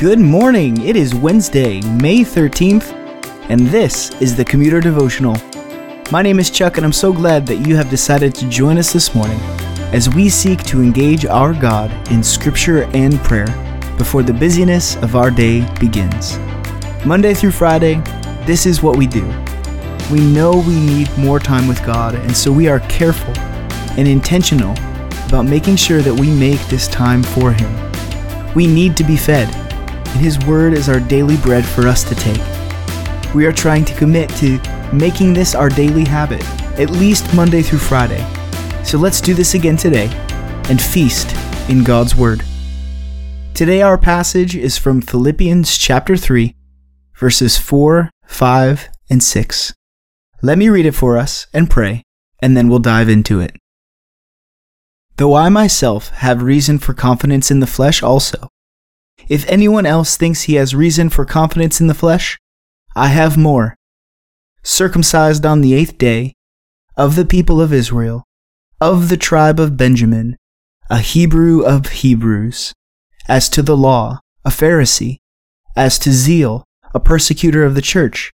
Good morning. It is Wednesday, May 13th, and this is the Commuter Devotional. My name is Chuck, and I'm so glad that you have decided to join us this morning as we seek to engage our God in Scripture and prayer before the busyness of our day begins. Monday through Friday, this is what we do. We know we need more time with God, and so we are careful and intentional about making sure that we make this time for Him. We need to be fed, and His Word is our daily bread for us to take. We are trying to commit to making this our daily habit, at least Monday through Friday. So let's do this again today and feast in God's Word. Today, our passage is from Philippians chapter 3, verses 4, 5, and 6. Let me read it for us and pray, and then we'll dive into it. Though I myself have reason for confidence in the flesh also, if anyone else thinks he has reason for confidence in the flesh, I have more. Circumcised on the eighth day, of the people of Israel, of the tribe of Benjamin, a Hebrew of Hebrews, as to the law, a Pharisee, as to zeal, a persecutor of the church,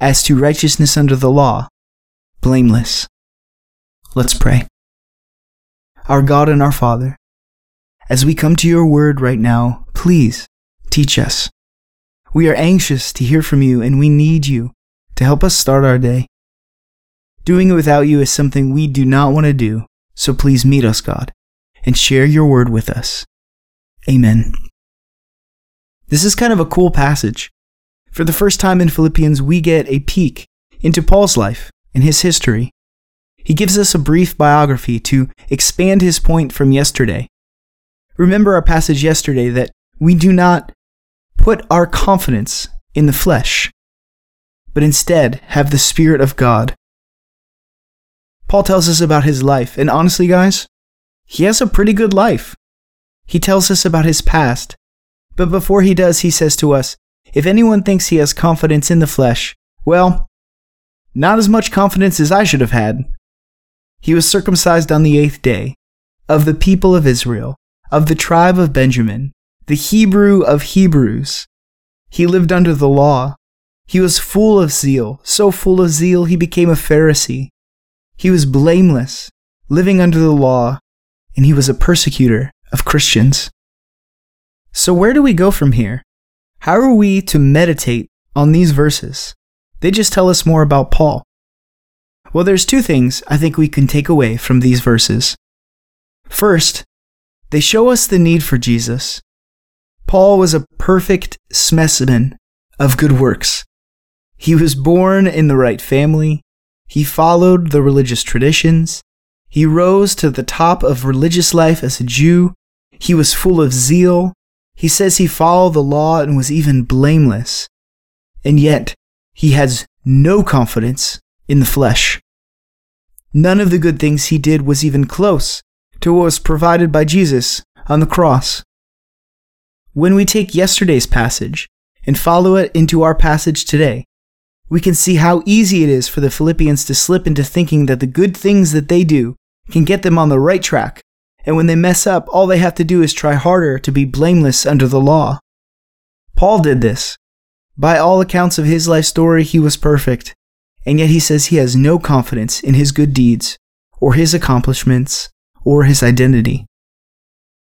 as to righteousness under the law, blameless. Let's pray. Our God and our Father, as we come to your word right now, please teach us. We are anxious to hear from you and we need you to help us start our day. Doing it without you is something we do not want to do, so please meet us, God, and share your word with us. Amen. This is kind of a cool passage. For the first time in Philippians, we get a peek into Paul's life and his history. He gives us a brief biography to expand his point from yesterday. Remember our passage yesterday that we do not put our confidence in the flesh, but instead have the Spirit of God. Paul tells us about his life, and honestly, guys, he has a pretty good life. He tells us about his past, but before he does, he says to us, if anyone thinks he has confidence in the flesh, well, not as much confidence as I should have had. He was circumcised on the eighth day, of the people of Israel, of the tribe of Benjamin, the Hebrew of Hebrews. He lived under the law. He was full of zeal, so full of zeal he became a Pharisee. He was blameless, living under the law, and he was a persecutor of Christians. So, where do we go from here? How are we to meditate on these verses? They just tell us more about Paul. Well, there's two things I think we can take away from these verses. First, they show us the need for Jesus. Paul was a perfect specimen of good works. He was born in the right family. He followed the religious traditions. He rose to the top of religious life as a Jew. He was full of zeal. He says he followed the law and was even blameless. And yet, he has no confidence in the flesh. None of the good things he did was even close to what was provided by Jesus on the cross. When we take yesterday's passage and follow it into our passage today, we can see how easy it is for the Philippians to slip into thinking that the good things that they do can get them on the right track, and when they mess up, all they have to do is try harder to be blameless under the law. Paul did this. By all accounts of his life story, he was perfect, and yet he says he has no confidence in his good deeds, or his accomplishments, or his identity.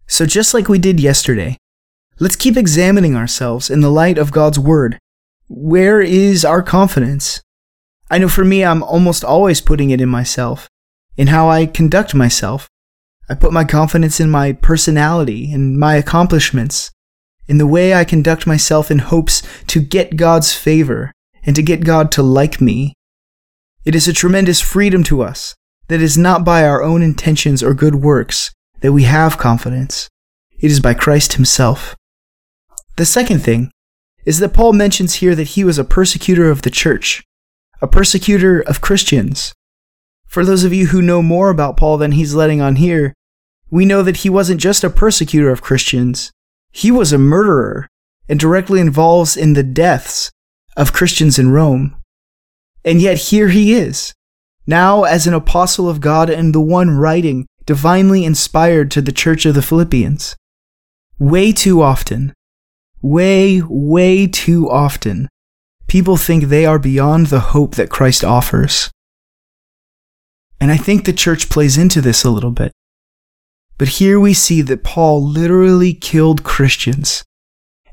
So, just like we did yesterday, let's keep examining ourselves in the light of God's Word. Where is our confidence? I know for me, I'm almost always putting it in myself, in how I conduct myself. I put my confidence in my personality in my accomplishments, in the way I conduct myself in hopes to get God's favor and to get God to like me. It is a tremendous freedom to us that is not by our own intentions or good works that we have confidence. It is by Christ Himself. The second thing is that Paul mentions here that he was a persecutor of the church, a persecutor of Christians. For those of you who know more about Paul than he's letting on here, we know that he wasn't just a persecutor of Christians, he was a murderer and directly involved in the deaths of Christians in Rome. And yet here he is, now as an apostle of God and the one writing divinely inspired to the church of the Philippians. Way too often, way, way too often, people think they are beyond the hope that Christ offers. And I think the church plays into this a little bit. But here we see that Paul literally killed Christians,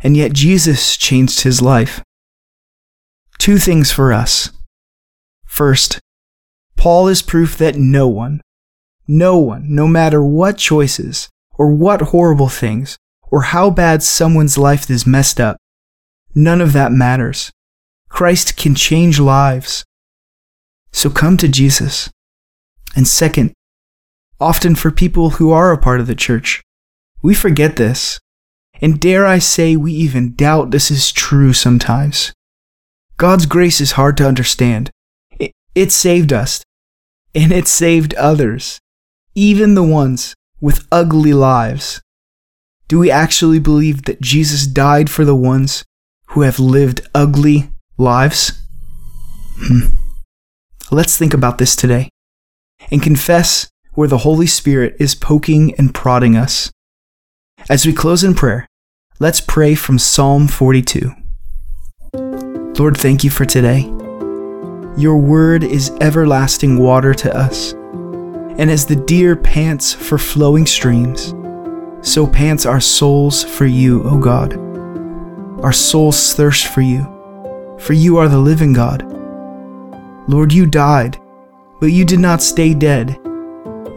and yet Jesus changed his life. Two things for us. First, Paul is proof that no one, no one, no matter what choices, or what horrible things, or how bad someone's life is messed up, none of that matters. Christ can change lives. So come to Jesus. And second, often for people who are a part of the church, we forget this. And dare I say, we even doubt this is true sometimes. God's grace is hard to understand. It, it saved us, and it saved others, even the ones with ugly lives. Do we actually believe that Jesus died for the ones who have lived ugly lives? Hmm. Let's think about this today and confess where the Holy Spirit is poking and prodding us. As we close in prayer, let's pray from Psalm 42. Lord, thank you for today. Your word is everlasting water to us. And as the deer pants for flowing streams, so pants our souls for you, O God. Our souls thirst for you, for you are the living God. Lord, you died but you did not stay dead.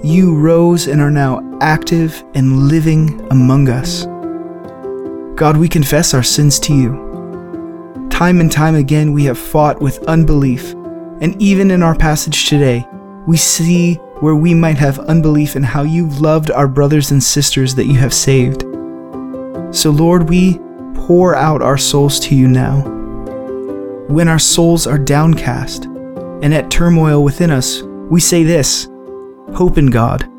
You rose and are now active and living among us. God, we confess our sins to you. Time and time again, we have fought with unbelief, and even in our passage today, we see where we might have unbelief in how you've loved our brothers and sisters that you have saved. So, Lord, we pour out our souls to you now. When our souls are downcast, and at turmoil within us, we say this Hope in God.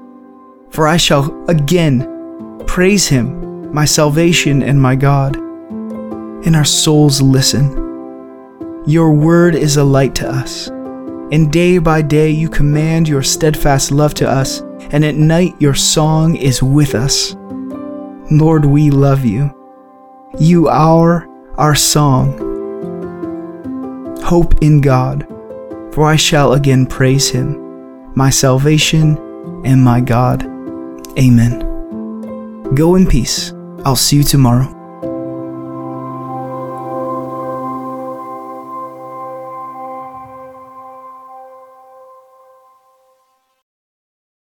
For I shall again praise Him, my salvation and my God. And our souls listen. Your word is a light to us. And day by day you command your steadfast love to us, and at night your song is with us. Lord, we love you. You are our song. Hope in God for I shall again praise him, my salvation and my God. Amen. Go in peace. I'll see you tomorrow.